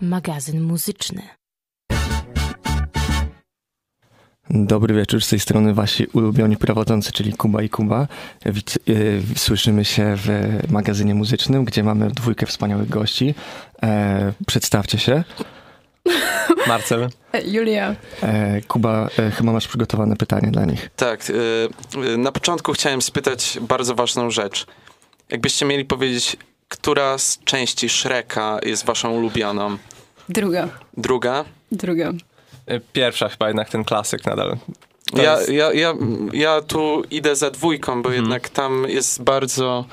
magazyn muzyczny. Dobry wieczór, z tej strony wasi ulubioni prowadzący, czyli Kuba i Kuba. Y, Słyszymy się w magazynie muzycznym, gdzie mamy dwójkę wspaniałych gości. E, przedstawcie się. Marcel. Julia. E, Kuba, e, chyba masz przygotowane pytanie dla nich. Tak, na początku chciałem spytać bardzo ważną rzecz. Jakbyście mieli powiedzieć, która z części Shreka jest waszą ulubioną? Druga. Druga? Druga. Y, Pierwsza chyba jednak ten klasyk nadal. To Ja, jest- ja, ja, ja tu idę za dwójką, bo Mhm. jednak tam jest bardzo,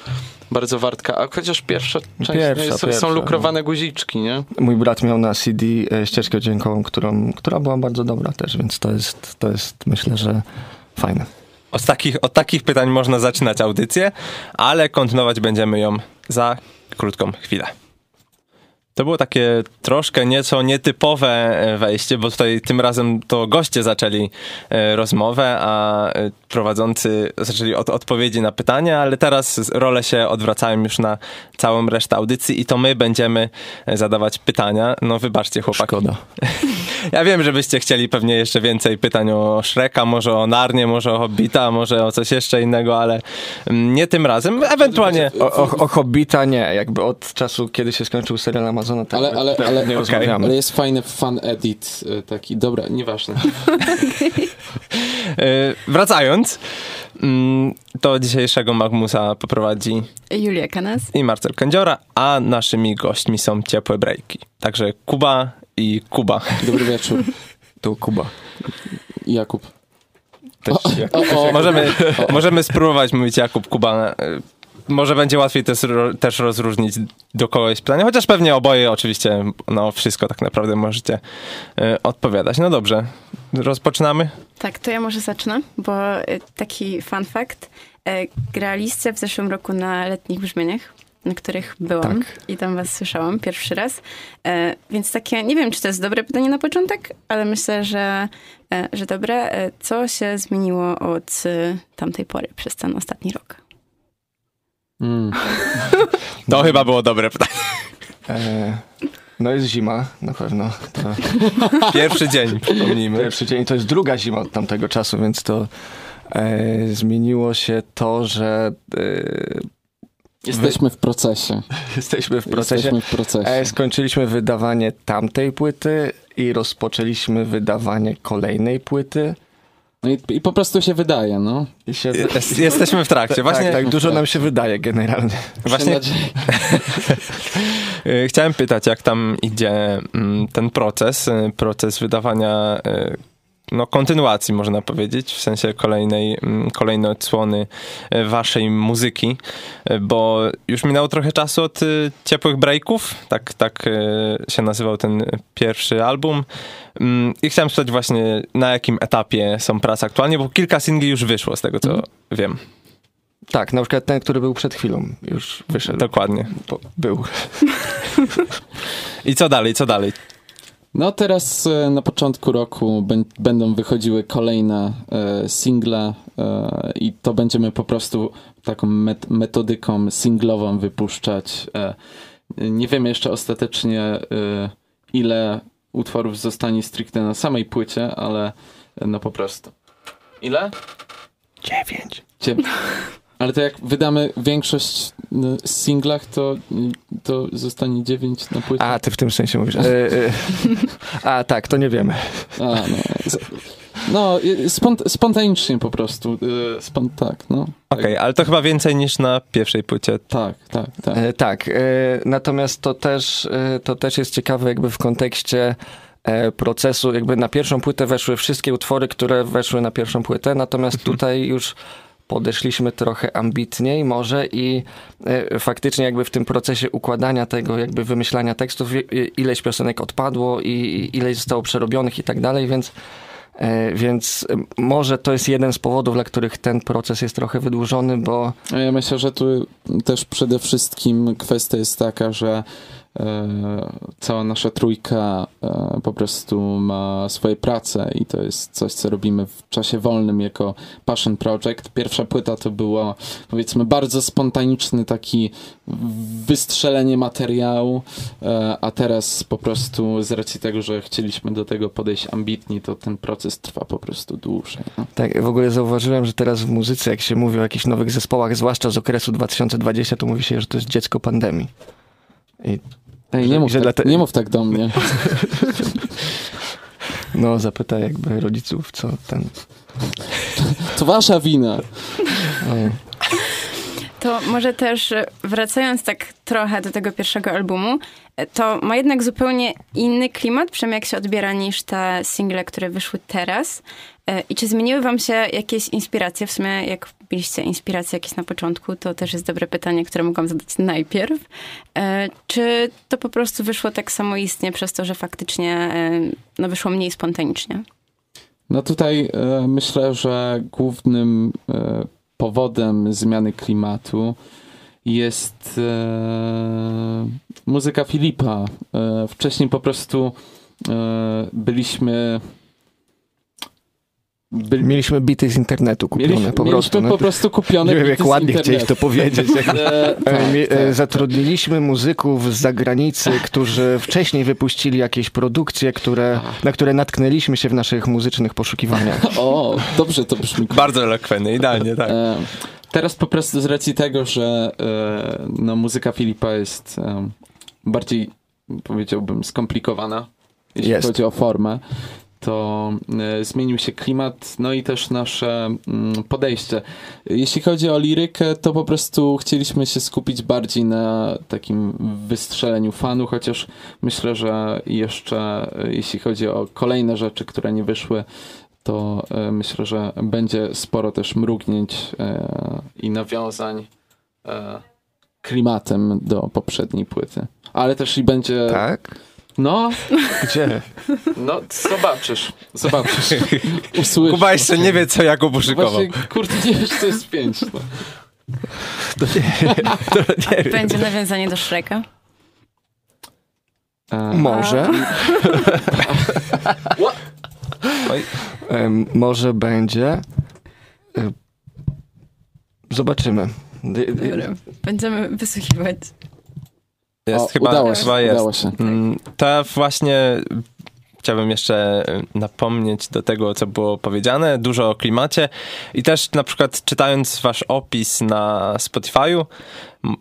bardzo wartka. A chociaż pierwsza część Pierwsza, no, jest, pierwsza, są no. lukrowane guziczki, nie? Mój brat miał na CD e, ścieżkę dźwiękową, którą, która była bardzo dobra też, więc to jest, to jest myślę, że fajne. Od takich, od takich pytań można zaczynać audycję, ale kontynuować będziemy ją za krótką chwilę. To było takie troszkę nieco nietypowe e, wejście, bo tutaj tym razem to goście zaczęli e, rozmowę, a e, prowadzący zaczęli od odpowiedzi na pytania, ale teraz role się odwracają już na całą resztę audycji i to my będziemy zadawać pytania. No wybaczcie chłopaki. Szkoda. Ja wiem, że byście chcieli pewnie jeszcze więcej pytań o Shreka, może o Narnię, może o Hobbita, może o coś jeszcze innego, ale mm, nie tym razem. Ewentualnie... O, o, o Hobbita nie, jakby od czasu, kiedy się skończył serial Amazona, tak Ale- ale- ale- nie rozmawiamy. Ale jest fajny fan edit y, taki, dobra, nieważne. E, wracając, mm, do dzisiejszego Magmusa poprowadzi Julia Kanas. i Marcel Kędziora, a naszymi gośćmi są ciepłe breaki. Także Kuba i Kuba. Dobry wieczór. Tu Kuba. Jakub. Też O, o, Możemy, możemy spróbować mówić Jakub, Kuba. E, Może będzie łatwiej też, też rozróżnić do kogo jest pytanie, chociaż pewnie oboje oczywiście, no wszystko tak naprawdę możecie e, odpowiadać. No dobrze, rozpoczynamy? Tak, to ja może zacznę, bo y, taki fun fact. E, Graliście w zeszłym roku na letnich brzmieniach, na których byłam Tak. i tam was słyszałam pierwszy raz. E, Więc takie, nie wiem, czy to jest dobre pytanie na początek, ale myślę, że, e, że dobre. E, Co się zmieniło od y, tamtej pory przez ten ostatni rok? Mm. To chyba było dobre pytanie. E, no jest zima, na pewno. To Pierwszy dzień, przypomnijmy. pierwszy dzień to jest druga zima od tamtego czasu, więc to e, zmieniło się to, że e, Jesteśmy w procesie. jesteśmy w procesie. Jesteśmy w procesie. E, skończyliśmy wydawanie tamtej płyty i rozpoczęliśmy wydawanie kolejnej płyty. No i, i po prostu się wydaje, no. I się, Jest, jesteśmy w trakcie. Właśnie, tak, tak, dużo nam się wydaje generalnie. właśnie y, chciałem pytać, jak tam idzie mm, ten proces, y, proces wydawania y, no, kontynuacji, można powiedzieć, w sensie kolejnej, mm, kolejnej odsłony y, waszej muzyki, y, bo już minęło trochę czasu od y, ciepłych breaków, tak, tak się nazywał ten pierwszy album. Mm, I chciałem spytać właśnie, na jakim etapie są prace aktualnie, bo kilka singli już wyszło, z tego co wiem. Tak, na przykład ten, który był przed chwilą, już wyszedł. Dokładnie. Bo był. I co dalej, co dalej? No teraz e, na początku roku bę- będą wychodziły kolejne e, single e, i to będziemy po prostu taką met- metodyką singlową wypuszczać. Nie wiemy jeszcze ostatecznie ile utworów zostanie stricte na samej płycie, ale no po prostu. Ile? Dziewięć. Cie- Ale to jak wydamy większość no, z singlach, to, to zostanie dziewięć na płycie. A, ty w tym sensie mówisz. E, e, a, tak, to nie wiemy. A, no. No, spont spontanicznie po prostu. y, Spont tak, no. Okej, ale to chyba więcej niż na pierwszej płycie. Tak, tak, tak. E, tak, e, natomiast to też, e, to też jest ciekawe jakby w kontekście e, procesu, jakby na pierwszą płytę weszły wszystkie utwory, które weszły na pierwszą płytę, natomiast tutaj już podeszliśmy trochę ambitniej może i e, faktycznie jakby w tym procesie układania tego, jakby wymyślania tekstów ileś piosenek odpadło i ileś zostało przerobionych i tak dalej, więc E, Więc może to jest jeden z powodów, dla których ten proces jest trochę wydłużony, bo Ja myślę, że tu też przede wszystkim kwestia jest taka, że cała nasza trójka e, po prostu ma swoje prace i to jest coś, co robimy w czasie wolnym jako passion project. Pierwsza płyta to było powiedzmy bardzo spontaniczny taki wystrzelenie materiału, e, a teraz po prostu z racji tego, że chcieliśmy do tego podejść ambitnie, to ten proces trwa po prostu dłużej. No. tak w ogóle zauważyłem, że teraz w muzyce, jak się mówi o jakichś nowych zespołach, zwłaszcza z okresu 2020, to mówi się, że to jest dziecko pandemii. Ej, nie mów, Że tak, dla te- nie mów tak do mnie. no, zapytaj jakby rodziców, co ten... To wasza wina. To może też e, wracając tak trochę do tego pierwszego albumu, e, to ma jednak zupełnie inny klimat, przynajmniej jak się odbiera, niż te single, które wyszły teraz. E, I czy zmieniły wam się jakieś inspiracje? W sumie jak mieliście inspiracje jakieś na początku, to też jest dobre pytanie, które mogłam zadać najpierw. E, Czy to po prostu wyszło tak samoistnie przez to, że faktycznie e, no, wyszło mniej spontanicznie? No tutaj e, myślę, że głównym powodem zmiany klimatu jest muzyka Filipa. Wcześniej po prostu byliśmy. Byli, Mieliśmy bity z internetu kupione mieliśmy, po mieliśmy prostu. no. po prostu kupione. Nie wiem, jak ładnie chcieć internetu. to powiedzieć. Jak, E, tak, E, e, tak, Zatrudniliśmy muzyków z zagranicy, którzy wcześniej wypuścili jakieś produkcje, które, na które natknęliśmy się w naszych muzycznych poszukiwaniach. O, dobrze to brzmi. Bardzo elokwentny, idealnie, tak. E, teraz po prostu z racji tego, że no, muzyka Filipa jest bardziej, powiedziałbym, skomplikowana, jeśli Jest. chodzi o formę, to e, zmienił się klimat, no i też nasze mm, podejście. Jeśli chodzi o lirykę, to po prostu chcieliśmy się skupić bardziej na takim wystrzeleniu fanu, chociaż myślę, że jeszcze e, jeśli chodzi o kolejne rzeczy, które nie wyszły, to e, myślę, że będzie sporo też mrugnięć i nawiązań klimatem do poprzedniej płyty. Ale też i będzie. Tak? No, Gdzie? no, zobaczysz. Zobaczysz. Usłyszysz. Kuba jeszcze nie wie, co Jakub uszykował. Właśnie, kurde, nie wiesz, co jest pięć. No. Będzie nawiązanie do Shreka? E, Może. Em, Może będzie. E, Zobaczymy. Dobra, będziemy wysłuchiwać. Jest o, chyba, udało się, chyba jest. udało się. Mm, To właśnie chciałbym jeszcze napomnieć do tego, co było powiedziane, dużo o klimacie i też na przykład czytając wasz opis na Spotify'u,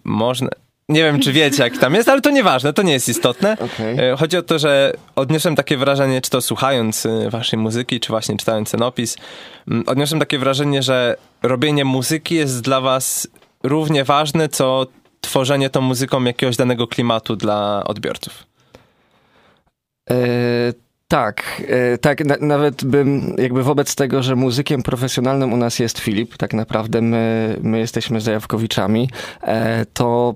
można... Nie wiem, czy wiecie, jak tam jest, ale to nieważne, to nie jest istotne. E, Chodzi o to, że odniosłem takie wrażenie, czy to słuchając e, waszej muzyki, czy właśnie czytając ten opis, mm, odniosłem takie wrażenie, że robienie muzyki jest dla was równie ważne, co tworzenie tą muzyką jakiegoś danego klimatu dla odbiorców. E, tak, e, tak, na, nawet bym jakby wobec tego, że muzykiem profesjonalnym u nas jest Filip, tak naprawdę my, my jesteśmy zajawkowiczami, e, to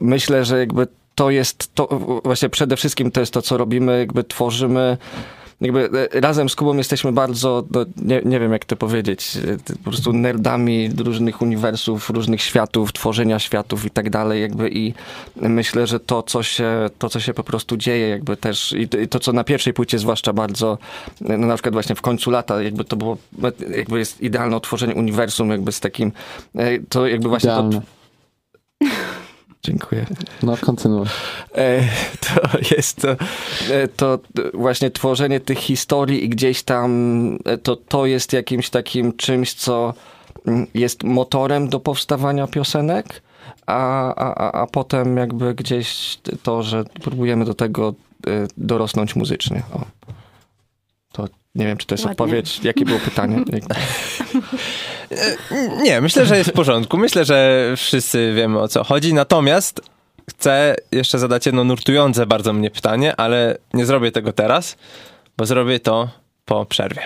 myślę, że jakby to jest to, właśnie przede wszystkim to jest to, co robimy, jakby tworzymy jakby e, razem z Kubą jesteśmy bardzo, no, nie, nie wiem jak to powiedzieć, e, po prostu nerdami różnych uniwersów, różnych światów, tworzenia światów i tak dalej, jakby i myślę, że to, co się, to, co się po prostu dzieje, jakby też i to, i to co na pierwszej płycie zwłaszcza bardzo, no na przykład właśnie w końcu lata, jakby to było, jakby jest idealne otworzenie uniwersum, jakby z takim, e, to jakby właśnie to, Idealne. Dziękuję. No, kontynuuj. E, To jest to, e, to właśnie tworzenie tych historii i gdzieś tam e, to, to jest jakimś takim czymś, co mm, jest motorem do powstawania piosenek, a, a, a- a potem jakby gdzieś to, że próbujemy do tego dorosnąć muzycznie. O. Nie wiem, czy to jest Ładnie. odpowiedź. Jakie było pytanie? Nie, myślę, że jest w porządku. Myślę, że wszyscy wiemy o co chodzi. Natomiast chcę jeszcze zadać jedno nurtujące bardzo mnie pytanie, ale nie zrobię tego teraz, bo zrobię to po przerwie.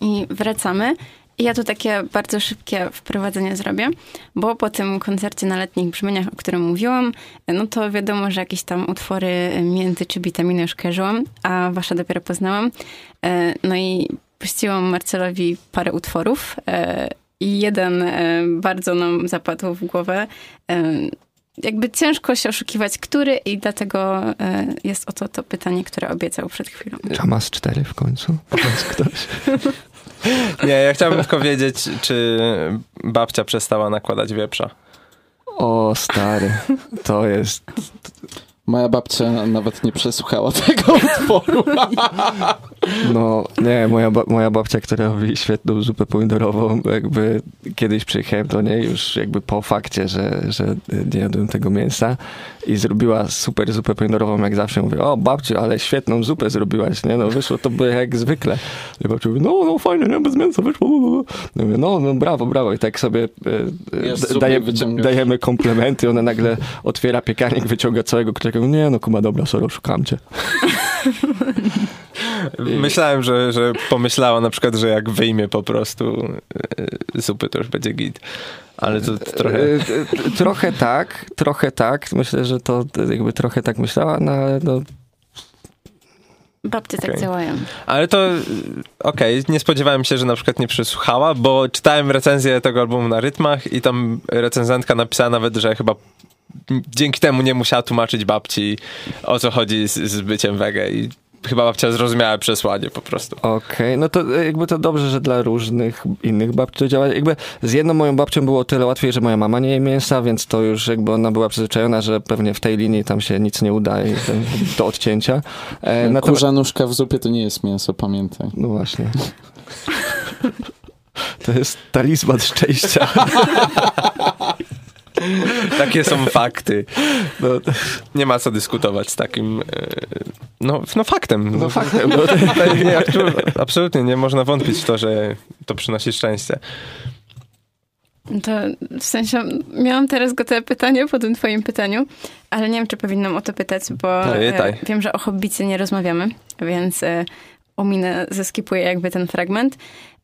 I wracamy. Ja tu takie bardzo szybkie wprowadzenie zrobię, bo po tym koncercie na letnich brzmieniach, o którym mówiłam, no to wiadomo, że jakieś tam utwory między czy witaminy już kojarzyłam, a wasze dopiero poznałam. E, no i puściłam Marcelowi parę utworów e, i jeden e, bardzo nam zapadł w głowę. Jakby ciężko się oszukiwać, który i dlatego jest oto to pytanie, które obiecał przed chwilą. Chamas 4 w końcu? Powiedz ktoś. Nie, ja chciałbym tylko wiedzieć, czy babcia przestała nakładać wieprza. O, stary, to jest... Moja babcia nawet nie przesłuchała tego utworu. No, nie, moja, moja babcia, która robi świetną zupę pomidorową, jakby kiedyś przyjechałem do niej już jakby po fakcie, że, że nie jadłem tego mięsa i zrobiła super zupę pomidorową, jak zawsze. Mówię, o babciu, ale świetną zupę zrobiłaś, nie? No wyszło to by jak zwykle. I babcia mówi, no, no fajnie, nie? Bez mięsa wyszło. No, mówię, no, no brawo, brawo. I tak sobie e, daje, dajemy komplementy. Ona nagle otwiera piekarnik, wyciąga całego którego, nie no, kuma, dobra, sorry, szukam cię. Myślałem, że, że pomyślała na przykład, że jak wyjmie po prostu zupy, to już będzie git. Ale to trochę... E, e, trochę tak, trochę tak. Myślę, że to jakby trochę tak myślała, no ale no... Babcie okay. tak działają. Ale to okej, okay. nie spodziewałem się, że na przykład nie przesłuchała, bo czytałem recenzję tego albumu na rytmach i tam recenzentka napisała nawet, że chyba dzięki temu nie musiała tłumaczyć babci o co chodzi z, z byciem wege i chyba babcia zrozumiała przesłanie po prostu. Okej, okay, no to e, jakby to dobrze, że dla różnych innych babci to działa. Jakby z jedną moją babcią było tyle łatwiej, że moja mama nie je mięsa, więc to już jakby ona była przyzwyczajona, że pewnie w tej linii tam się nic nie uda i do odcięcia. E, no, Kurza nóżka w zupie to nie jest mięso, pamiętaj. No właśnie. To jest talizman szczęścia. Takie są fakty. No, nie ma co dyskutować z takim e, no, no faktem. No faktem. No, nie, absolutnie nie można wątpić w to, że to przynosi szczęście. To w sensie miałam teraz gotowe pytanie po tym twoim pytaniu, ale nie wiem, czy powinnam o to pytać, bo e, wiem, że o hobbicy nie rozmawiamy, więc e, ominę, zeskipuję jakby ten fragment.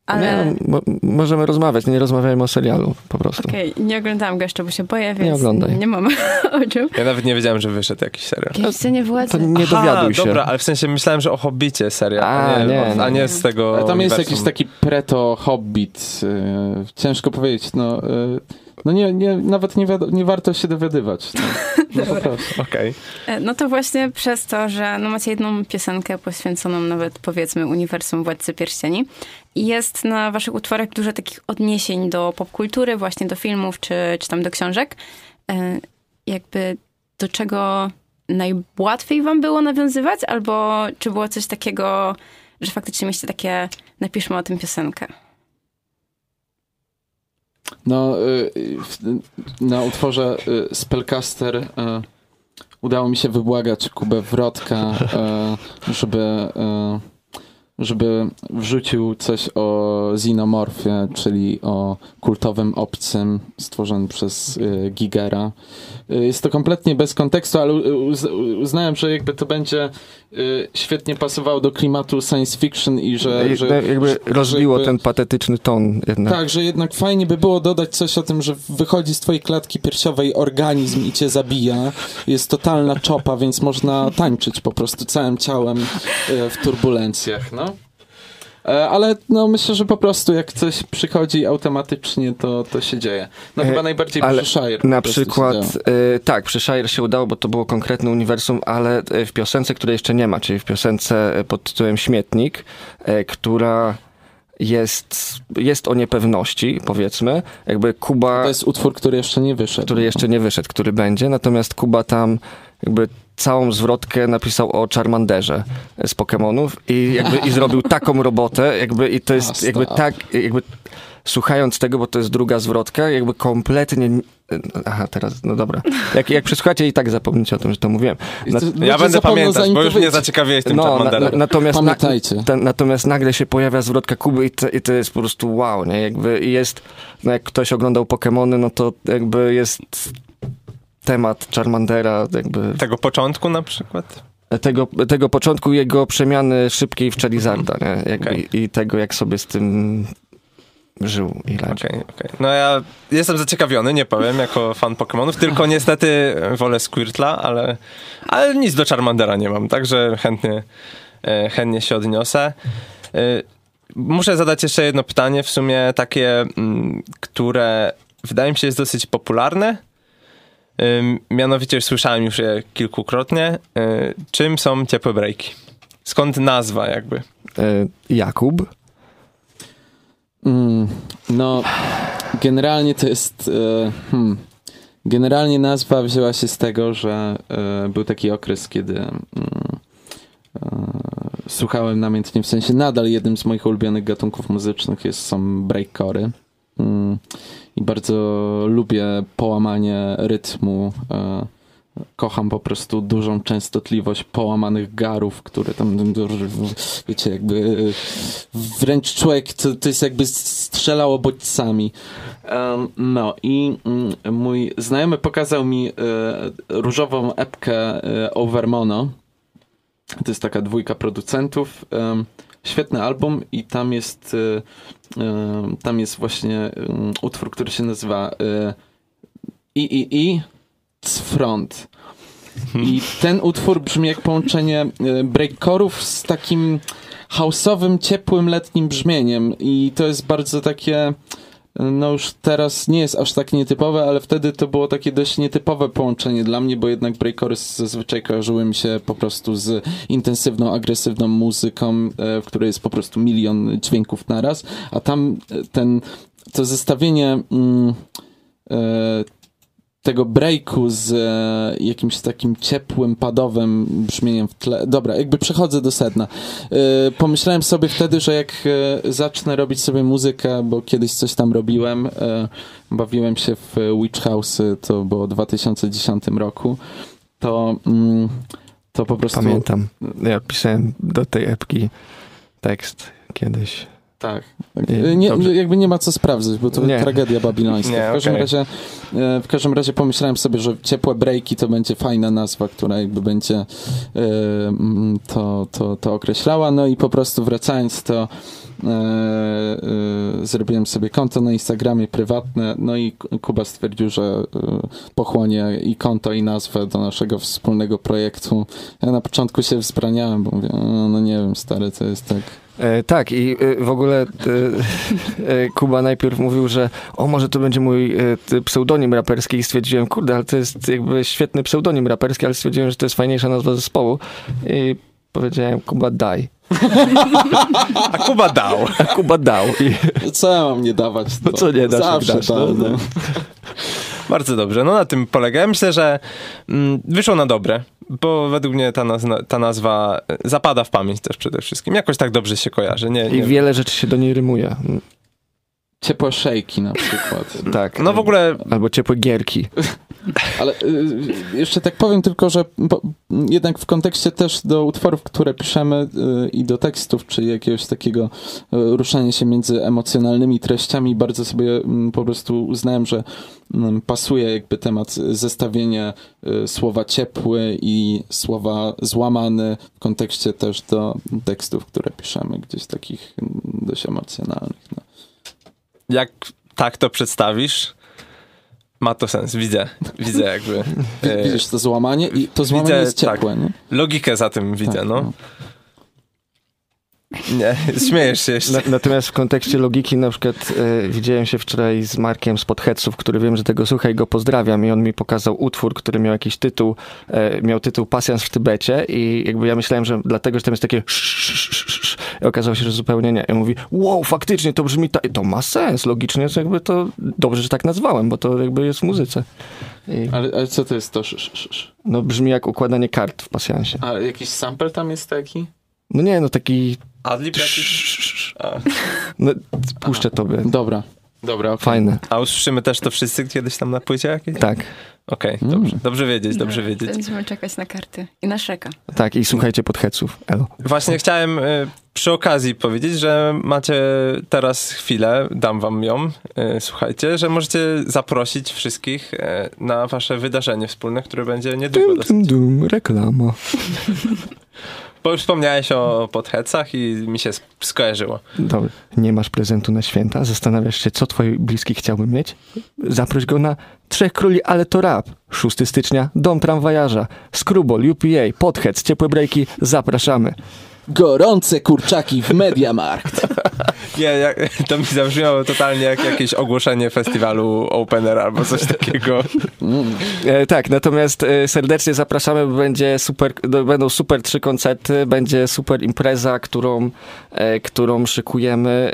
Ale... Nie, no, możemy rozmawiać, nie rozmawiajmy o serialu po prostu. Okej, okay, nie oglądałam go jeszcze, bo się boję, więc nie, oglądaj. nie mam o czym. Ja nawet nie wiedziałem, że wyszedł jakiś serial. Pierścienie władzy. To nie dowiaduj się. dobra, ale w sensie myślałem, że o Hobbicie serial, a, a nie, nie, a nie z tego ale Tam jest jakiś taki preto-hobbit, yy, ciężko powiedzieć, no... Yy no nie, nie nawet nie, nie warto się dowiadywać. No, no po. Okay. E, no to właśnie przez to, że no macie jedną piosenkę poświęconą nawet powiedzmy uniwersum Władcy Pierścieni i jest na waszych utworach dużo takich odniesień do popkultury, właśnie do filmów czy, czy tam do książek. E, jakby do czego najłatwiej wam było nawiązywać? Albo czy było coś takiego, że faktycznie mieliście takie napiszmy o tym piosenkę? No, y, na utworze y, Spellcaster y, udało mi się wybłagać Kubę Wrotka, żeby żeby wrzucił coś o Xenomorfie, czyli o kultowym obcym stworzonym przez Gigera. Jest to kompletnie bez kontekstu, ale uznałem, że jakby to będzie Y, świetnie pasował do klimatu science fiction i że... że jakby rozbiło jakby, ten patetyczny ton jednak. Tak, że jednak fajnie by było dodać coś o tym, że wychodzi z twojej klatki piersiowej organizm i cię zabija. Jest totalna czopa, więc można tańczyć po prostu całym ciałem y, w turbulencjach, no. E, ale no myślę, że po prostu jak coś przychodzi automatycznie, to, to się dzieje. No chyba e, najbardziej ale przy Shire. Na przykład, y, tak, przy Shire się udało, bo to było konkretne uniwersum, ale w piosence, której jeszcze nie ma, czyli w piosence pod tytułem Śmietnik, y, która jest, jest o niepewności, powiedzmy. Jakby Kuba... To jest utwór, który jeszcze nie wyszedł. Który jeszcze nie wyszedł, który będzie, natomiast Kuba tam jakby całą zwrotkę napisał o Charmanderze z Pokémonów i jakby i zrobił taką robotę, jakby i to jest jakby tak, jakby słuchając tego, bo to jest druga zwrotka, jakby kompletnie Aha, teraz, no dobra. Jak, jak przesłuchacie i tak zapomnicie o tym, że to mówiłem. Na, ja będę pamiętać, bo już mnie zaciekawiłeś tym no, na, na, natomiast, na, ta, natomiast nagle się pojawia zwrotka Kuby i to, i to jest po prostu wow, nie? Jakby jest, no jak ktoś oglądał Pokémony, no to jakby jest temat Charmandera jakby... Tego początku na przykład? Tego, tego początku jego przemiany szybkiej w Charizarda, nie? Jak, okay. i, tego, jak sobie z tym żył i radził. Okej, okej. No ja jestem zaciekawiony, nie powiem, jako fan Pokémonów, tylko niestety wolę Squirtla, ale, ale nic do Charmandera nie mam, także chętnie, e, chętnie się odniosę. E, Muszę zadać jeszcze jedno pytanie, w sumie takie, mm, które wydaje mi się jest dosyć popularne. Mianowicie słyszałem już je kilkukrotnie. Czym są ciepłe breaki? Skąd nazwa jakby? E, Jakub. Mm, no, generalnie to jest. E, hmm, generalnie nazwa wzięła się z tego, że e, był taki okres, kiedy mm, e, słuchałem namiętnie, w sensie nadal jednym z moich ulubionych gatunków muzycznych jest, są breakcory. I bardzo lubię połamanie rytmu. E, kocham po prostu dużą częstotliwość połamanych garów, które tam, wiecie, jakby wręcz człowiek to, to jest jakby strzelało bodźcami. No i mm, mój znajomy pokazał mi e, różową epkę e, Overmono. To jest taka dwójka producentów. Świetny album i tam jest e, e, tam jest właśnie em, utwór, który się nazywa e, I i i Front. I ten utwór brzmi jak połączenie breakcorów z takim house'owym, ciepłym, letnim brzmieniem. I to jest bardzo takie, no już teraz nie jest aż tak nietypowe, ale wtedy to było takie dość nietypowe połączenie dla mnie, bo jednak breakcory zazwyczaj kojarzyły mi się po prostu z intensywną, agresywną muzyką, e, w której jest po prostu milion dźwięków naraz, a tam e, ten, to zestawienie mm, e, tego breaku z e, jakimś takim ciepłym, padowym brzmieniem w tle. Dobra, jakby przechodzę do sedna. E, pomyślałem sobie wtedy, że jak e, zacznę robić sobie muzykę, bo kiedyś coś tam robiłem, e, bawiłem się w Witch House, to było w 2010 roku, to, mm, to po prostu... Pamiętam. Ja pisałem do tej epki tekst kiedyś. Tak. Nie, Nie, dobrze. jakby nie ma co sprawdzać, bo to Nie. tragedia babilońska. Nie, w, każdym okej. razie, e, w każdym razie pomyślałem sobie, że ciepłe breaki to będzie fajna nazwa, która jakby będzie e, mm, to, to, to określała. No i po prostu wracając to e, zrobiłem sobie konto na Instagramie prywatne, no i Kuba stwierdził, że pochłonie i konto i nazwę do naszego wspólnego projektu. Ja na początku się wzbraniałem, bo mówię, "O, no nie wiem, stary, to jest tak... E, tak, i e, w ogóle e, Kuba najpierw mówił, że o, może to będzie mój pseudonim raperski i stwierdziłem, kurde, ale to jest jakby świetny pseudonim raperski, ale stwierdziłem, że to jest fajniejsza nazwa zespołu i powiedziałem, Kuba daj. A Kuba dał. A Kuba dał. I, Co ja mam nie dawać? No co nie dasz, Zawsze dasz, dam, no. no. Bardzo dobrze, no na tym polega. Ja myślę, że mm, wyszło na dobre, bo według mnie ta, nazwa, ta nazwa e, zapada w pamięć też przede wszystkim. Jakoś tak dobrze się kojarzy. Nie, I nie wiele rzeczy się do niej rymuje. Ciepłe szejki na przykład. Tak. No w ogóle Albo ciepłe gierki. Ale y, jeszcze tak powiem tylko, że jednak w kontekście też do utworów, które piszemy y, i do tekstów, czy jakiegoś takiego y, ruszania się między emocjonalnymi treściami, bardzo sobie mm, po prostu uznałem, że mm, pasuje jakby temat zestawienie y, słowa ciepły i słowa złamany w kontekście też do tekstów, które piszemy, gdzieś takich mm, dość emocjonalnych. No. Jak tak to przedstawisz, ma to sens. Widzę, widzę jakby e, Widzisz to złamanie i to złamanie widzę, jest ciepłe, nie? logikę za tym widzę, Tak, no. Nie, śmiejesz się jeszcze. Na, natomiast w kontekście logiki, na przykład e, widziałem się wczoraj z Markiem z Podheadsów, który wiem, że tego słucha i go pozdrawiam i on mi pokazał utwór, który miał jakiś tytuł, e, miał tytuł Pasjans w Tybecie i jakby ja myślałem, że dlatego, że tam jest takie sz, sz, sz, sz, i okazało się, że zupełnie nie. I mówi, wow, faktycznie to brzmi, ta... to ma sens, logicznie to jakby to dobrze, że tak nazwałem, bo to jakby jest w muzyce. I, Ale, ale co to jest to? Sz, sz, sz, no brzmi jak układanie kart w pasjansie. A jakiś sample tam jest taki? No nie, no taki... Adlib jakiś? A. No, puszczę tobie. Dobra. Dobra, okej. Fajne. A usłyszymy też to wszyscy kiedyś tam na płycie jakiejś? Tak, Okej, Mm. dobrze. Dobrze wiedzieć, dobrze wiedzieć. Będziemy czekać na karty i na szeka. tak i słuchajcie Podheadsów. Elo. Właśnie chciałem y, przy okazji powiedzieć, że macie teraz chwilę, dam wam ją, y, słuchajcie, że możecie zaprosić wszystkich y, na wasze wydarzenie wspólne, które będzie niedługo Dum, dum, dum, reklama. Bo już wspomniałeś o podhecach i mi się sk- skojarzyło. Dobra. Nie masz prezentu na święta? Zastanawiasz się, co twoi bliski chciałby mieć? Zaproś go na Trzech Króli, ale to rap. 6 stycznia, Dom Tramwajarza. Skrubol, UPA, Podhec, Ciepłe Brejki. Zapraszamy. Gorące kurczaki w Mediamarkt. Nie, jak, to mi zabrzmiało totalnie jak jakieś ogłoszenie festiwalu Opener albo coś takiego. E, tak, natomiast e, serdecznie zapraszamy, bo będzie super, no, będą super trzy koncerty, będzie super impreza, którą, e, którą szykujemy,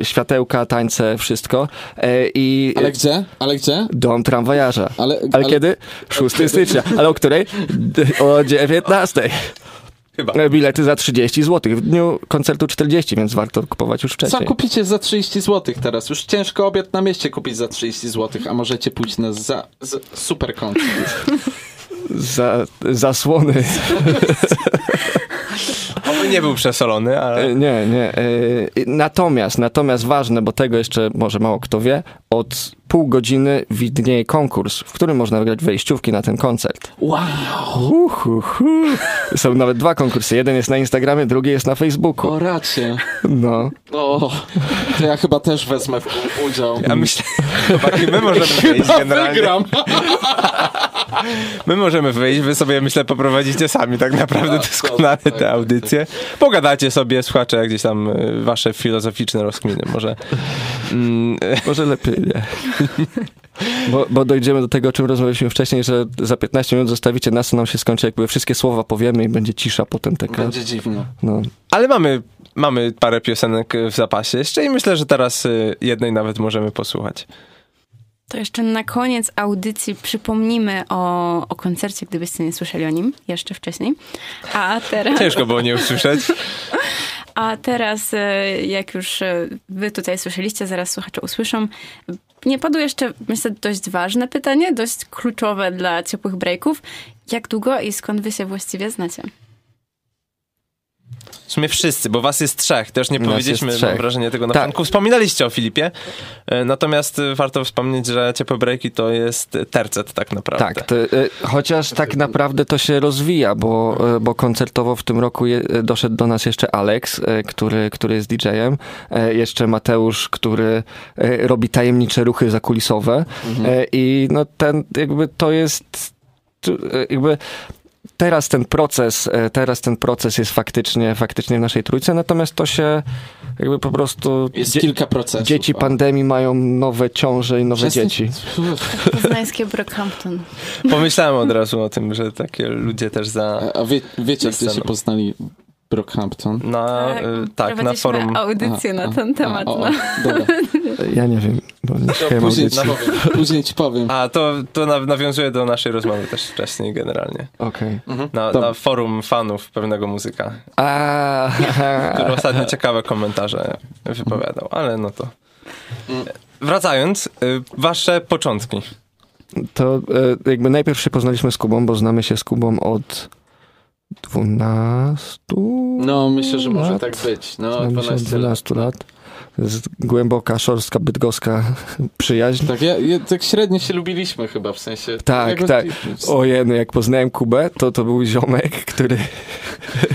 e, światełka, tańce, wszystko. E, I Ale gdzie? Ale gdzie? Dom Tramwajarza. Ale, Ale, ale- kiedy? 6 stycznia. Ale o której? O 19. Chyba. E, Bilety za 30 zł. W dniu koncertu 40, więc warto kupować już Co wcześniej. kupicie za 30 zł teraz? Już ciężko obiad na mieście kupić za 30 zł, a możecie pójść na za, za super koncert. Za, zasłony. Oby nie był przesolony, ale... E, Nie, nie. e, Natomiast, natomiast ważne, bo tego jeszcze może mało kto wie, od pół godziny widnieje konkurs, w którym można wygrać wejściówki na ten koncert. Wow! Uhuhu. Są nawet dwa konkursy. Jeden jest na Instagramie, drugi jest na Facebooku. O racie. No. O, to ja chyba też wezmę w udział. Ja myślę, chłopaki, my możemy wyjść generalnie. Wygram. My możemy wyjść, wy sobie myślę poprowadzicie sami tak naprawdę Tak, doskonale tak, te audycje. Pogadacie sobie, słuchacze, gdzieś tam y, wasze filozoficzne rozkminy może. Mm, Może lepiej nie. Bo, bo dojdziemy do tego, o czym rozmawialiśmy wcześniej, że za 15 minut zostawicie nas, to nam się skończy, jakby wszystkie słowa powiemy i będzie cisza potem taka. Będzie dziwno. No. Ale mamy, mamy parę piosenek w zapasie jeszcze i myślę, że teraz y, jednej nawet możemy posłuchać. To jeszcze na koniec audycji przypomnimy o, o koncercie, gdybyście nie słyszeli o nim jeszcze wcześniej. A teraz, Ciężko było nie usłyszeć. a teraz e, jak już e, wy tutaj słyszeliście, zaraz słuchacze usłyszą, nie padło jeszcze, myślę, dość ważne pytanie, dość kluczowe dla ciepłych breaków. Jak długo i skąd wy się właściwie znacie? W sumie wszyscy, bo was jest trzech. Też nie powiedzieliśmy, mam wrażenie tego na Tak. początku. Wspominaliście o Filipie, e, natomiast warto wspomnieć, że Ciepłe Breaki to jest tercet tak naprawdę. Tak, to, e, chociaż tak naprawdę to się rozwija, bo, e, bo koncertowo w tym roku je, doszedł do nas jeszcze Alex, który, który jest DJ-em, jeszcze Mateusz, który robi tajemnicze ruchy zakulisowe e, i no ten jakby to jest jakby teraz ten proces, e, teraz ten proces jest faktycznie, faktycznie w naszej trójce, natomiast to się jakby po prostu Jest dzie- kilka procesów. dzieci pandemii mają nowe ciąże i nowe Przestań- dzieci. Poznańskie Brockhampton. Pomyślałem od razu o tym, że takie ludzie też za... A wie, wiecie, gdzie się poznali Brockhampton? Na, y, tak, na forum... audycję na ten temat. A, o, no. o, dobra. Ja nie wiem, bo nie słuchałem Później, później ci powiem. A, to, to na- nawiązuje do naszej rozmowy też wcześniej generalnie. Okej. Na, Dobra. na forum fanów pewnego muzyka, A, który ostatnio ciekawe komentarze wypowiadał, ale no to... Wracając, y, wasze początki. to e, jakby najpierw się poznaliśmy z Kubą, bo znamy się z Kubą od 12 No, myślę, że może lat. tak być. No, Znamy się od 12 lat. 12 lat. Głęboka, szorstka, bydgoska przyjaźń. Tak, ja, ja, tak średnio się lubiliśmy chyba, w sensie... Tak, tak. Ojej, jak poznałem Kubę, to to był ziomek, który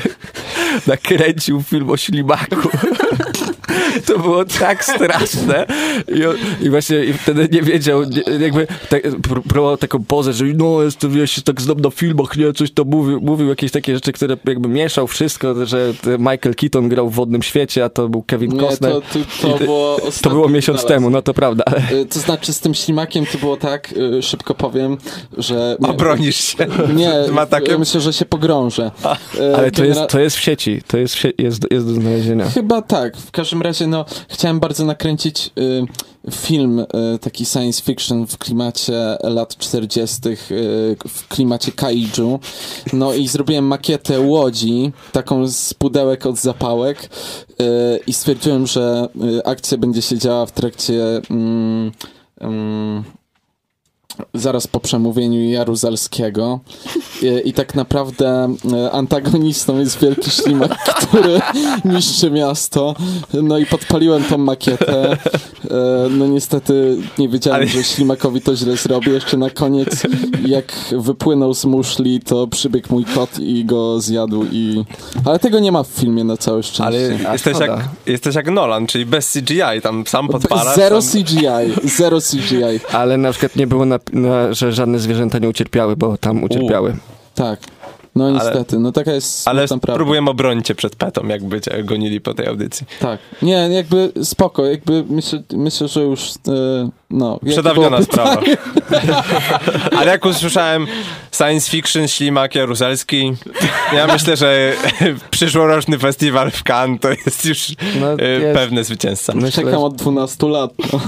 nakręcił film o ślimaku. To było tak straszne. I, on, i właśnie i wtedy nie wiedział, nie, jakby pró- próbował taką pozę, że no, jestem, ja się tak znam na filmach, nie, coś to mówił, mówił jakieś takie rzeczy, które jakby mieszał wszystko, że Michael Keaton grał w Wodnym Świecie, a to był Kevin Nie, Costner. to, to, to, było To było miesiąc wynalazek. temu, no to prawda, ale Y, To znaczy z tym ślimakiem to było tak, y, szybko powiem, że... Obronisz się. Nie, ja myślę, że się pogrążę. Y, Ale to jest, to jest w sieci, to jest, jest, jest do znalezienia. Chyba tak. W każdym razie, no, chciałem bardzo nakręcić y, film y, taki science fiction w klimacie lat 40., y, w klimacie kaiju. No i zrobiłem makietę łodzi, taką z pudełek od zapałek y, i stwierdziłem, że y, akcja będzie się działa w trakcie mm, mm, zaraz po przemówieniu Jaruzelskiego i, i tak naprawdę e, antagonistą jest wielki ślimak, który niszczy miasto. No i podpaliłem tą makietę. E, No niestety nie wiedziałem, Ale- że ślimakowi to źle zrobi. Jeszcze na koniec, jak wypłynął z muszli, to przybiegł mój kot i go zjadł i... Ale tego nie ma w filmie na całe szczęście. Ale jesteś jak, jesteś jak Nolan, czyli bez CGI, tam sam podpalasz. Zero sam... CGI, zero CGI. Ale na przykład nie było, na, na, że żadne zwierzęta nie ucierpiały, bo tam ucierpiały. Tak. No niestety, no taka jest Ale próbuję obronić cię przed petą, jakby cię gonili po tej audycji. Tak. Nie, jakby spoko, jakby myślę, myślę że już e, no... Przedawniona sprawa. Ale jak usłyszałem science fiction, ślimak jaruzelski, ja myślę, że przyszłoroczny festiwal w Cannes to jest już No, e, pewny zwycięzca. Myślę, Czekam od 12 lat. No.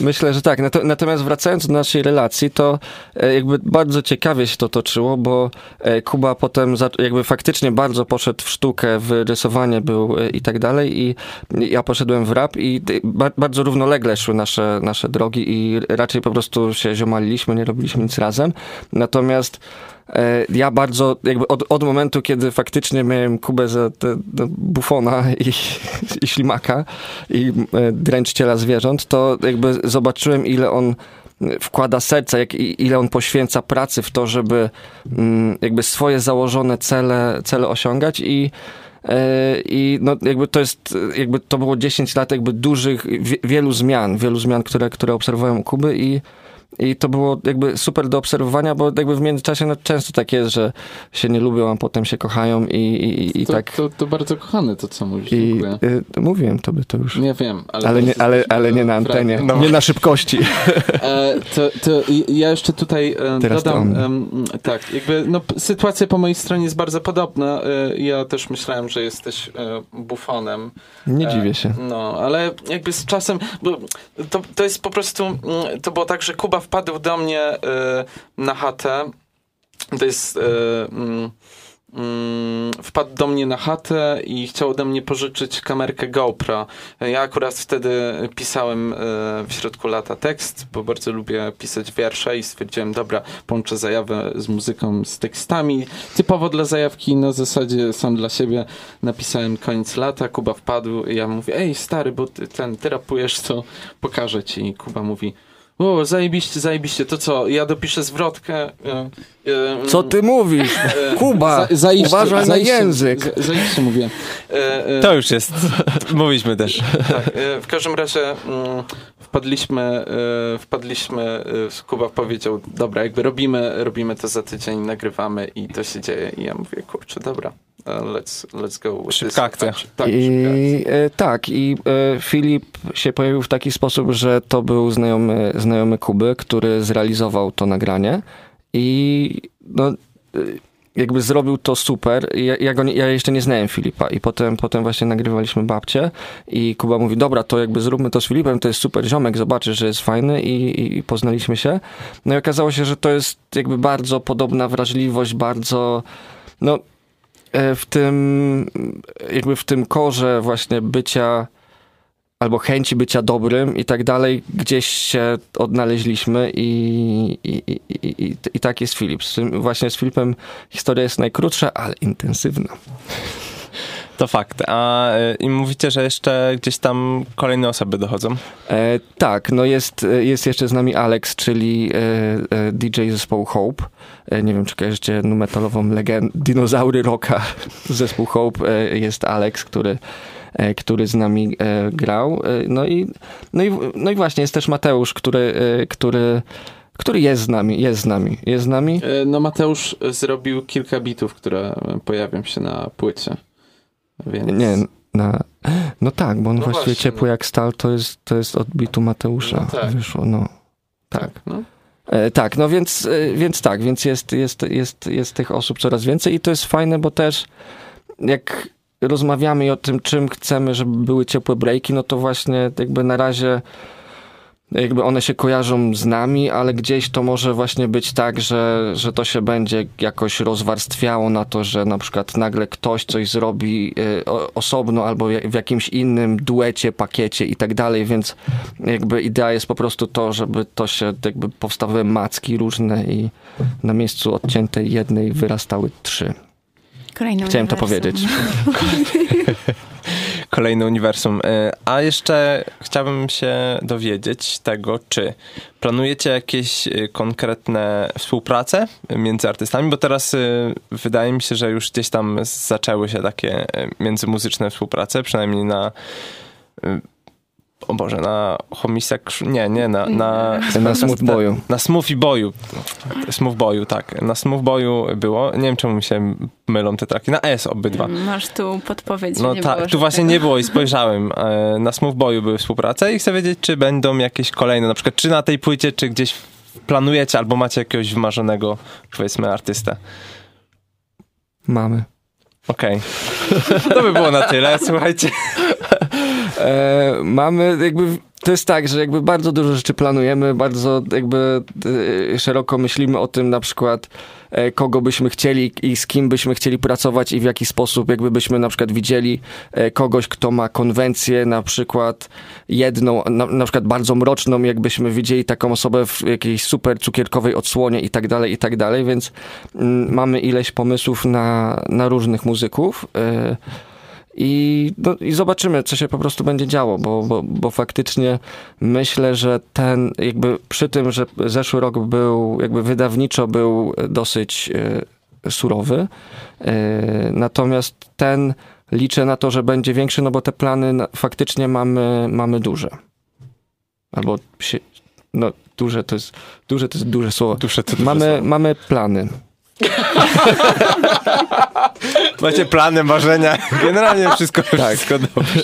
Myślę, że tak. Nato- Natomiast wracając do naszej relacji, to e, jakby bardzo ciekawie się to toczyło, bo e, Kuba potem jakby faktycznie bardzo poszedł w sztukę, w rysowanie był i tak dalej i ja poszedłem w rap i bardzo równolegle szły nasze, nasze drogi i raczej po prostu się ziomaliliśmy, nie robiliśmy nic razem. Natomiast e, ja bardzo, jakby od, od momentu, kiedy faktycznie miałem Kubę za te, te bufona i, i ślimaka i e, dręczyciela zwierząt, to jakby zobaczyłem, ile on wkłada serca, jak, ile on poświęca pracy w to, żeby mm, jakby swoje założone cele, cele osiągać i i no jakby to jest, jakby to było 10 lat jakby dużych, wie- wielu zmian, wielu zmian, które, które obserwują u Kuby i i to było jakby super do obserwowania, bo jakby w międzyczasie no, często tak jest, że się nie lubią, a potem się kochają i, i, i to, tak. to, to bardzo kochane to, co mówisz. I y, mówiłem tobie to już. Nie wiem, ale... Ale nie, ale, ale nie na antenie, Prawda. nie na szybkości. E, to, to ja jeszcze tutaj e, Teraz dodam, em, tak, jakby no, sytuacja po mojej stronie jest bardzo podobna. E, ja też myślałem, że jesteś e, bufonem. Nie E, dziwię się. No, ale jakby z czasem, bo to, to jest po prostu, mm, to było tak, że Kuba wpadł do mnie e, na chatę. To jest. Mm, mm, wpadł do mnie na chatę i chciał ode mnie pożyczyć kamerkę GoPro. Ja akurat wtedy pisałem e, w środku lata tekst, bo bardzo lubię pisać wiersze i stwierdziłem, dobra, połączę zajawę z muzyką, z tekstami. Typowo dla zajawki, na zasadzie sam dla siebie napisałem koniec lata, Kuba wpadł i ja mówię, ej stary, bo ty, ten, ty rapujesz, to pokażę ci. I Kuba mówi, o, zajebiście, zajebiście, to co, ja dopiszę zwrotkę. e, e, Co ty mówisz? e, Kuba, za- zaiste- uważaj na język. za- Zaiste mówię. E, e, To już jest, mówiliśmy też. tak, e, w każdym razie mm, wpadliśmy, e, wpadliśmy, e, Kuba powiedział, dobra, jakby robimy, robimy to za tydzień, nagrywamy i to się dzieje. I ja mówię, kurczę, dobra, let's, let's go. with Szybka akcja. Tak, tak. I e, tak, i e, Filip się pojawił w taki sposób, że to był znajomy, znajomy Kuby, który zrealizował to nagranie i no, e, jakby zrobił to super. Ja, ja, nie, ja jeszcze nie znałem Filipa i potem, potem właśnie nagrywaliśmy babcię i Kuba mówi, dobra, to jakby zróbmy to z Filipem, to jest super ziomek, zobaczysz, że jest fajny i, i, i poznaliśmy się. No i okazało się, że to jest jakby bardzo podobna wrażliwość, bardzo no w tym jakby w tym korze właśnie bycia albo chęci bycia dobrym i tak dalej, gdzieś się odnaleźliśmy i, i, i, i, i, tak jest Filip. Właśnie z Filipem historia jest najkrótsza, ale intensywna. To fakt. A e, i mówicie, że jeszcze gdzieś tam kolejne osoby dochodzą. E, tak, no jest, jest jeszcze z nami Alex, czyli e, e, DJ zespołu Hope. E, nie wiem, czy kojarzycie nu metalową legendę, dinozaury rocka. Zespół Hope e, jest Alex, który, e, który z nami e, grał. E, no, i, no, i, no i właśnie jest też Mateusz, który, e, który, który jest z nami, jest z nami, jest z nami. No Mateusz zrobił kilka bitów, które pojawią się na płycie. Więc... Nie, na, no tak, bo on No właściwie właśnie, ciepły no. jak stal, to jest, to jest od bitu Mateusza No tak. wyszło, no. Tak. No. E, tak, no więc, e, więc tak, więc jest, jest, jest, jest tych osób coraz więcej i to jest fajne, bo też jak rozmawiamy o tym, czym chcemy, żeby były ciepłe breaki, no to właśnie jakby na razie jakby one się kojarzą z nami, ale gdzieś to może właśnie być tak, że, że to się będzie jakoś rozwarstwiało na to, że na przykład nagle ktoś coś zrobi y, osobno albo w jakimś innym duecie, pakiecie i tak dalej, więc jakby idea jest po prostu to, żeby to się jakby powstawały macki różne i na miejscu odciętej jednej wyrastały trzy. Kolejny Chciałem to uniwersum. powiedzieć. Kolejny uniwersum. E, A jeszcze chciałbym się dowiedzieć tego, czy planujecie jakieś e, konkretne współprace między artystami, bo teraz e, wydaje mi się, że już gdzieś tam zaczęły się takie międzymuzyczne współprace, przynajmniej na o Boże, na homiseksu... Nie, nie, na... Na, Na Smooth Boyu. Na Smoothie Boyu. Smooth Boyu, tak. Na Smooth Boyu było. Nie wiem, czemu mi się mylą te traki. Na S obydwa. Masz tu podpowiedź, No tak, tu właśnie żadnego. nie było i spojrzałem. E, Na Smooth Boyu były współprace i chcę wiedzieć, czy będą jakieś kolejne, na przykład czy na tej płycie, czy gdzieś planujecie albo macie jakiegoś wymarzonego, powiedzmy, artystę. Mamy. Okej. To by było na tyle, słuchajcie. E, mamy jakby, to jest tak, że jakby bardzo dużo rzeczy planujemy, bardzo jakby e, szeroko myślimy o tym na przykład, e, kogo byśmy chcieli i z kim byśmy chcieli pracować i w jaki sposób jakby byśmy na przykład widzieli e, kogoś, kto ma konwencję, na przykład jedną, na, na przykład bardzo mroczną, jakbyśmy widzieli taką osobę w jakiejś super cukierkowej odsłonie i tak dalej, i tak dalej, więc mm, mamy ileś pomysłów na, na różnych muzyków. E, i, no, I zobaczymy, co się po prostu będzie działo, bo, bo, bo faktycznie myślę, że ten, jakby przy tym, że zeszły rok był, jakby wydawniczo był dosyć e, surowy, e, natomiast ten liczę na to, że będzie większy, no bo te plany na, faktycznie mamy, mamy duże. Albo się, no duże to jest, duże to jest duże słowo. Duże to duże mamy, słowo. mamy plany. Macie plany, marzenia. Generalnie wszystko, Tak. wszystko dobrze.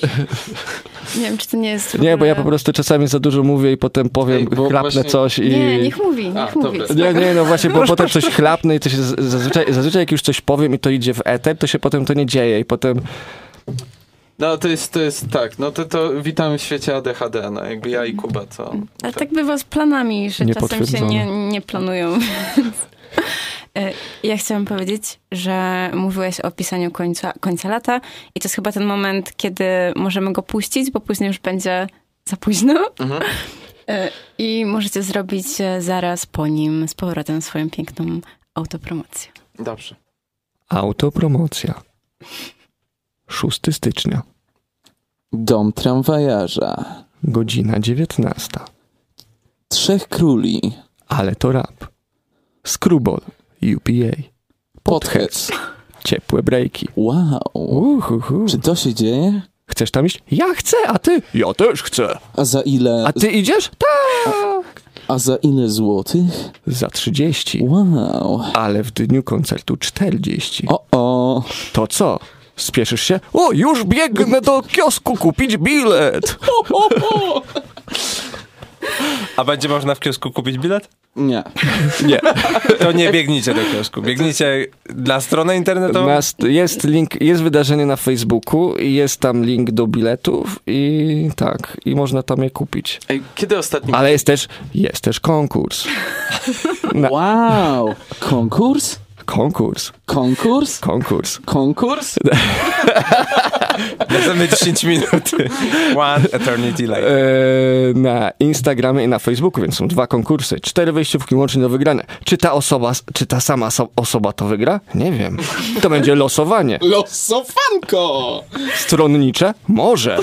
Nie wiem, czy to nie jest Nie, bo ja po prostu czasami za dużo mówię i potem powiem, Ej, chlapnę właśnie- coś i... Nie, niech mówi, niech A, mówi. dobra. Nie, nie, no właśnie, bo potem coś chlapnę i to się zazwyczaj, zazwyczaj jak już coś powiem i to idzie w eter, to się potem to nie dzieje i potem No to jest, to jest tak, no to, to witamy w świecie ADHD, no jakby ja i Kuba, to... Ale tak bywa z planami, że czasem się nie, nie planują. więc- Ja chciałam powiedzieć, że mówiłeś o pisaniu końca, końca lata i to jest chyba ten moment, kiedy możemy go puścić, bo później już będzie za późno. Mhm. E, I możecie zrobić e, zaraz po nim z powrotem swoją piękną autopromocję. Dobrze. autopromocja. 6 stycznia, Dom tramwajarza. godzina 19. Trzech króli. Ale to rap. Screwball, UPA, Podheads. ciepłe breaki. Wow. Uhuhu. Czy to się dzieje? Chcesz tam iść? Ja chcę, a ty? Ja też chcę. A za ile? A ty idziesz? Tak. A za ile złotych? Za 30. Wow. Ale w dniu koncertu 40. O, o. To co? Spieszysz się? O, już biegnę do kiosku kupić bilet. A będzie można w kiosku kupić bilet? Nie. Nie. To nie biegnijcie do kiosku. Biegnijcie na stronę internetową. Nas, jest link, jest wydarzenie na Facebooku i jest tam link do biletów i tak, i można tam je kupić. Ej, kiedy ostatni... Ale jest też, jest też konkurs. Na, Wow. Konkurs? Konkurs, Konkurs? konkurs. Konkurs? Następne 10 minut. One eternity later. Eee, na Instagramie i na Facebooku, więc są dwa konkursy. Cztery wejściówki łącznie do wygrania. Czy ta osoba, czy ta sama so- osoba to wygra? Nie wiem. To będzie losowanie. Losofanko! Stronnicze? Może.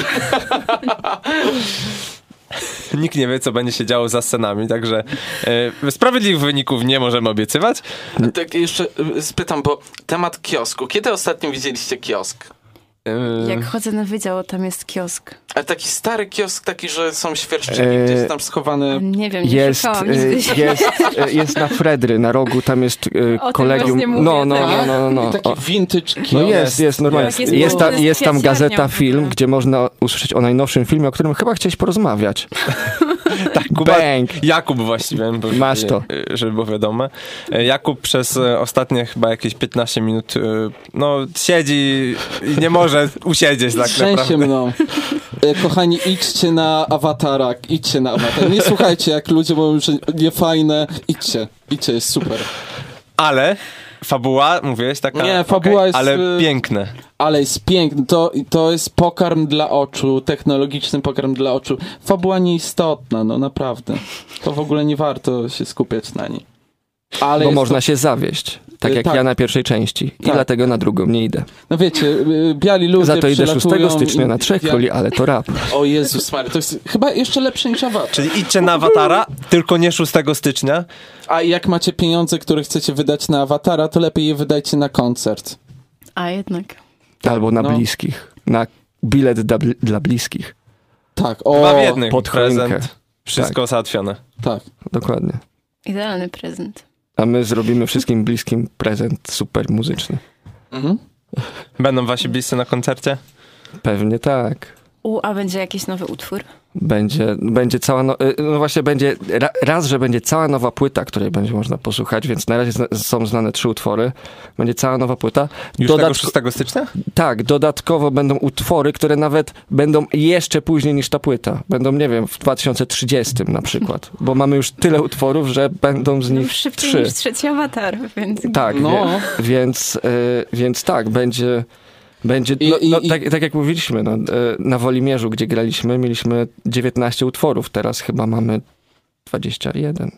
Nikt nie wie, co będzie się działo za scenami, także e, sprawiedliwych wyników nie możemy obiecywać. Tak jeszcze y, spytam, bo temat kiosku. Kiedy ostatnio widzieliście kiosk? E, Jak chodzę na wydział, tam jest kiosk. Ale taki stary kiosk, taki, że są świerszczyki Eee, gdzieś tam schowane. Nie wiem, nie Jest, szukałam e, nigdy. jest, e, jest na Fredry, na rogu, tam jest e, O tym kolegium. właśnie mówię, No, no, tak. no, no, no. I taki O, vintage kiosk. No jest, jest, normalnie. jest Jest, było- ta, jest jest tam gazeta film, gdzie można usłyszeć o najnowszym filmie, o którym chyba chciałeś porozmawiać. tak, Kuba, Bang! Jakub właściwie. bo- Masz to. e, Żeby było wiadome. Jakub przez e, ostatnie chyba jakieś 15 minut e, no siedzi i nie może usiedzieć tak Trzęsie naprawdę. mną. Kochani, idźcie na awatara, idźcie na awatar. Nie słuchajcie, jak ludzie mówią, że niefajne. Idźcie, idźcie, jest super. Ale fabuła, mówiłeś, taka... Nie, fabuła jest, Ale y- piękne. Ale jest piękny, to, to jest pokarm dla oczu, technologiczny pokarm dla oczu. Fabuła nieistotna, no naprawdę. To w ogóle nie warto się skupiać na niej. Ale Bo można to, się zawieść. Tak jak tak. ja na pierwszej części. I Tak. dlatego na drugą nie idę. no wiecie, y, biali ludzie Za to idę 6 przylatują stycznia na trzech ja- króli, ale to rap. O Jezus Mary, to jest chyba jeszcze lepsze niż awatar. Czyli idźcie na awatara, tylko nie 6 stycznia. A jak macie pieniądze, które chcecie wydać na awatara, to lepiej je wydajcie na koncert. A jednak. Albo na no. bliskich. Na bilet dla, dla bliskich. Tak, Dwa w o, jednym. pod choinkę. Prezent. Wszystko załatwione. tak. Dokładnie. Idealny prezent. A my zrobimy wszystkim bliskim prezent super muzyczny. Mhm. Będą wasi bliscy na koncercie? Pewnie tak. U, a będzie jakiś nowy utwór? Będzie, będzie cała, no, y, no właśnie będzie, ra, raz, że będzie cała nowa płyta, której będzie można posłuchać, więc na razie zna, są znane trzy utwory. Będzie cała nowa płyta. Już Dodatko- tego 6 stycznia? Tak, dodatkowo będą utwory, które nawet będą jeszcze później niż ta płyta. Będą, nie wiem, w 2030 na przykład. Bo mamy już tyle utworów, że będą z No, nich szybciej trzy. niż trzeci awatar, więc... Tak, No. wie, więc, y, więc tak, będzie... Będzie, I- no, i- no, i- tak, tak jak mówiliśmy, no, y, na Wolimierzu, gdzie graliśmy, mieliśmy 19 utworów, teraz chyba mamy 21.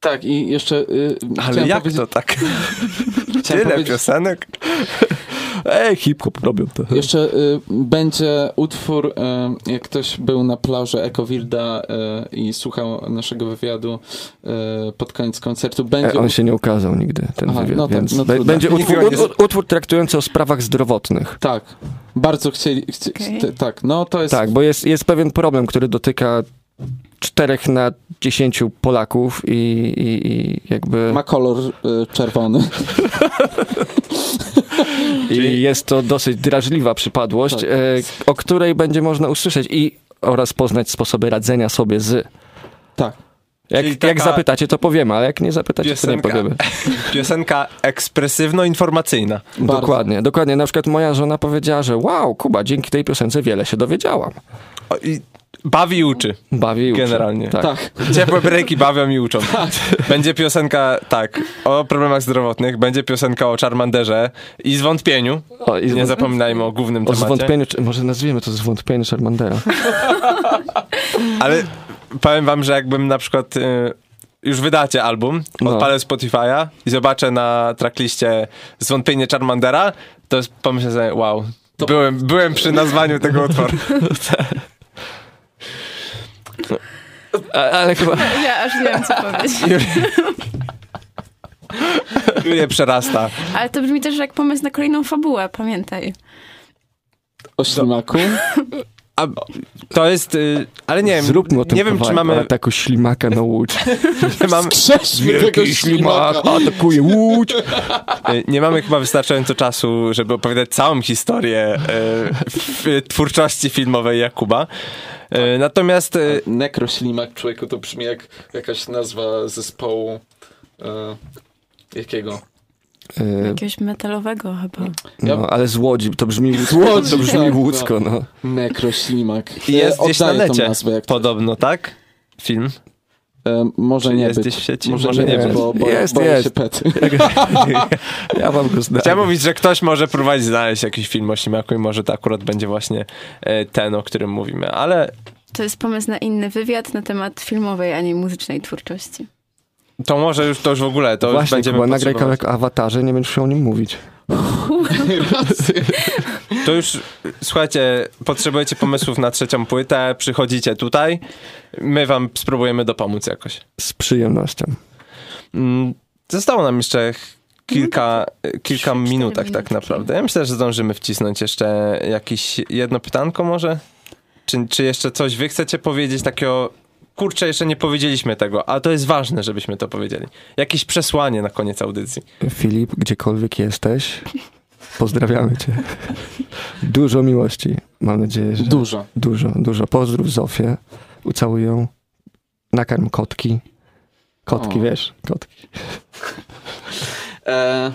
Tak, i jeszcze y, Ale jak powiedzieć, to tak? Tyle piosenek? Ej, hip-hop robią to. Jeszcze y, będzie utwór, y, jak ktoś był na plaży Ekowilda y, i słuchał naszego wywiadu y, pod koniec koncertu, będzie... E, on się nie ukazał nigdy, ten Aha, wywiad, no tak, więc no be- trudno. będzie utwór, ut- utwór traktujący o sprawach zdrowotnych. Tak, bardzo chcieli... Chci, t- tak, no to jest... Tak, bo jest, jest pewien problem, który dotyka czterech na dziesięciu Polaków i, i, i jakby... Ma kolor y, czerwony. I jest to dosyć drażliwa przypadłość, Tak. e, o której będzie można usłyszeć i oraz poznać sposoby radzenia sobie z. Tak. Jak, jak zapytacie, to powiemy, ale jak nie zapytacie, to nie Piosenka. powiemy. Piosenka ekspresywno-informacyjna. Dokładnie, dokładnie. Na przykład moja żona powiedziała, że wow, Kuba, dzięki tej piosence wiele się dowiedziałam. O, i bawi i uczy. Bawi i uczy. Generalnie. Tak. Tak. Ciepłe breaki bawią i uczą. Będzie piosenka, tak, o problemach zdrowotnych, będzie piosenka o Charmanderze i zwątpieniu. O, i Nie zapominajmy o głównym o temacie. zwątpieniu, czy- może nazwijmy to zwątpienie Charmandera. Ale powiem wam, że jakbym na przykład y, już wydacie album, No. odpalę Spotify'a i zobaczę na trackliście zwątpienie Charmandera, to pomyślę sobie, wow, byłem, byłem przy nazwaniu tego utworu. A, ale chyba... Ja aż nie wiem, co powiedzieć. Julię przerasta. Ale to brzmi też jak pomysł na kolejną fabułę, pamiętaj. O ślimaku. A to jest, y, ale nie wiem, Zróbmy o tym nie wiem, czy kawałek, mamy, ale taką ślimaka na łódź. nie, mam, Krześćmy tego ślimaka. atakuje łódź. y, nie mamy chyba wystarczająco czasu, żeby opowiadać całą historię y, twórczości filmowej Jakuba. Y, Natomiast y, Nekroślimak, człowieku, to brzmi jak jakaś nazwa zespołu... E, jakiego? E, Jakiegoś metalowego chyba. No, ale z Łodzi, to brzmi, Z Łodzi, to brzmi tak, no. łódzko, no. Nekroślimak. i jest E, gdzieś na necie, nazwę, jak podobno, tak? Film. E, może Czy nie jest być. gdzieś w sieci? Może, Może nie, nie bo, bo Jest, boję jest. się pety. Ja wam go. Chciałem mówić, że ktoś może próbować znaleźć jakiś film o Ślimaku i może to akurat będzie właśnie e, ten, o którym mówimy, ale To jest pomysł na inny wywiad na temat filmowej, a nie muzycznej twórczości. to może już to już w ogóle, to już Właśnie, będziemy Kuba, nagraj kawałek o awatarze, nie będziesz musiał o nim mówić. To już, słuchajcie, potrzebujecie pomysłów na trzecią płytę, przychodzicie tutaj, my wam spróbujemy dopomóc jakoś. Z przyjemnością. Mm, Zostało nam jeszcze kilka, kilka minutek tak naprawdę. Ja myślę, że zdążymy wcisnąć jeszcze jakieś jedno pytanko może? Czy, czy jeszcze coś wy chcecie powiedzieć takiego... Kurczę, jeszcze nie powiedzieliśmy tego, a to jest ważne, żebyśmy to powiedzieli. Jakieś przesłanie na koniec audycji. Filip, gdziekolwiek jesteś, pozdrawiamy cię. Dużo miłości. Mam nadzieję, że Dużo. dużo, dużo. Pozdrów Zofię, ucałuj ją, nakarm kotki. Kotki, O. wiesz, kotki. E,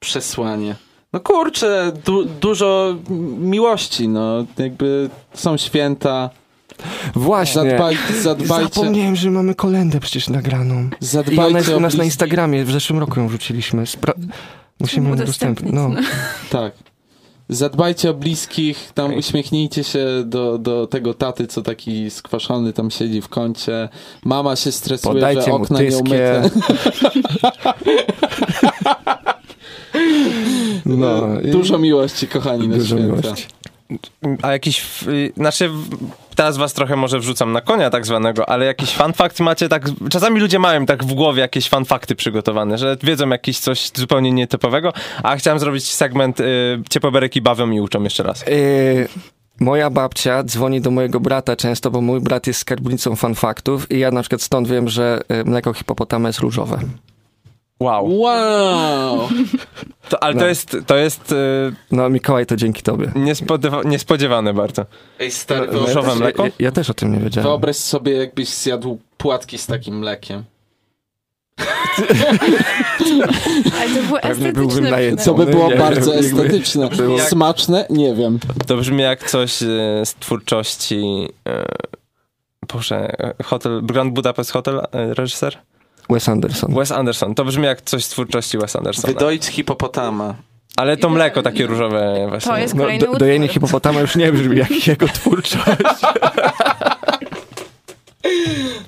przesłanie. No kurczę, du dużo miłości, no jakby są święta. Właśnie. Zadbaj, zadbajcie, Zapomniałem, że mamy kolendę przecież nagraną. I zadbajcie ona jest o u nas na. Instagramie, w zeszłym roku ją wrzuciliśmy. Spra Musimy ją udostępnić. Udostępnić, No. Tak. Zadbajcie o bliskich, tam uśmiechnijcie się do, do tego taty, co taki skwaszony tam siedzi w kącie. Mama się stresuje, Podajcie że okna tyskie. nieumyte. No, i Dużo miłości, kochani, na dużo święta. miłości. A jakiś, y, znaczy teraz was trochę może wrzucam na konia tak zwanego, ale jakiś fun fact macie tak, czasami ludzie mają tak w głowie jakieś fun fakty przygotowane, że wiedzą jakiś coś zupełnie nietypowego, a chciałem zrobić segment y, ciepłobereki bawią i uczą jeszcze raz. Yy, moja babcia dzwoni do mojego brata często, bo mój brat jest skarbnicą fanfaktów i ja na przykład stąd wiem, że y, mleko hipopotama jest różowe. Wow. Wow! To, ale No. to jest, to jest y, No Mikołaj, to dzięki tobie. niespodziewa- niespodziewane bardzo. Ej, stary, No, ja też- mleko? Ja, ja też o tym nie wiedziałem. Wyobraź sobie, jakbyś zjadł płatki z takim mlekiem. Ale to było Pewnie byłbym estetyczne. najedzony. Co by było Nie, bardzo jakby- estetyczne. było- Smaczne? Nie wiem. To brzmi jak coś y, z twórczości y, Boże, y, hotel, Grand Budapest Hotel, y, reżyser? Wes Anderson. Wes Anderson. To brzmi jak coś z twórczości Wes Andersona. Wydoić hipopotama. Ale to mleko takie różowe właśnie. To jest No, do, dojenie hipopotama już nie brzmi jak jego twórczość.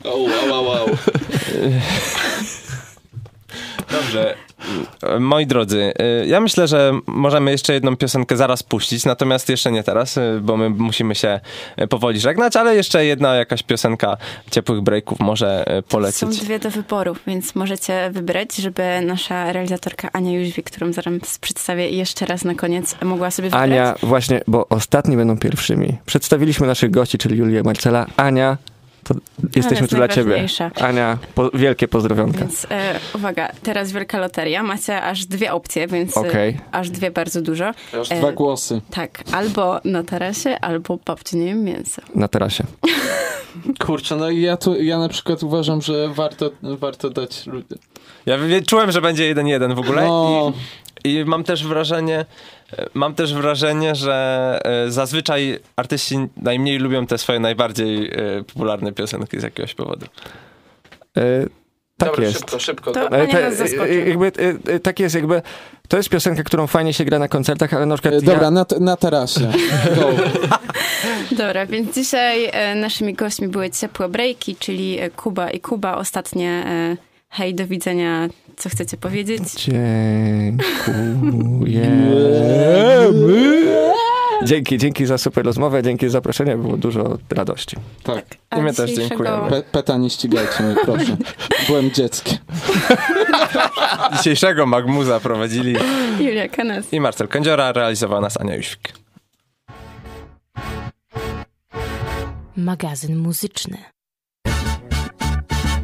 O, wow, wow. Dobrze. Moi drodzy, y, ja myślę, że możemy jeszcze jedną piosenkę zaraz puścić, natomiast jeszcze nie teraz, y, bo my musimy się y, powoli żegnać, ale jeszcze jedna jakaś piosenka ciepłych breaków może y, Są dwie do wyboru, więc możecie wybrać, żeby nasza realizatorka Ania Jóźwik, którą zaraz przedstawię jeszcze raz na koniec, mogła sobie wybrać. Ania, właśnie, bo ostatni będą pierwszymi. Przedstawiliśmy naszych gości, czyli Julię Marcela. Ania, to jesteśmy jest tu dla ciebie. Ania, po, wielkie pozdrowionka. Więc e, uwaga, teraz wielka loteria. Macie aż dwie opcje, więc e, Okej. aż dwie bardzo dużo. Aż E, dwa głosy. Tak, albo na tarasie, albo babci nie wiem mięso. Na terasie. Kurczę, no i ja tu, ja na przykład uważam, że warto, warto dać... ludziom- Ja czułem, że będzie jeden jeden w ogóle No, i, i mam też wrażenie, mam też wrażenie, że e, zazwyczaj artyści najmniej lubią te swoje najbardziej e, popularne piosenki z jakiegoś powodu. E, tak Dobra, jest. szybko, szybko. To- zaskoczy. e, jakby, tak jest jakby, to jest piosenka, którą fajnie się gra na koncertach, ale na przykład dobra, ja, na, na tarasie. Dobra, więc dzisiaj naszymi gośćmi były ciepłe breaki, czyli Kuba i Kuba. Ostatnie hej, do widzenia. Co chcecie powiedzieć? Dziękujemy. Dzięki, dzięki za super rozmowę, dzięki za zaproszenie, było dużo radości. Tak. A I my też dziękujemy. Pe, peta, nie ścigajcie mnie, proszę. Byłem dzieckiem. Dzisiejszego Magmuza prowadzili Julia Kanas. i Marcel Kędziora, realizowała nas Ania Juświk. Magazyn muzyczny.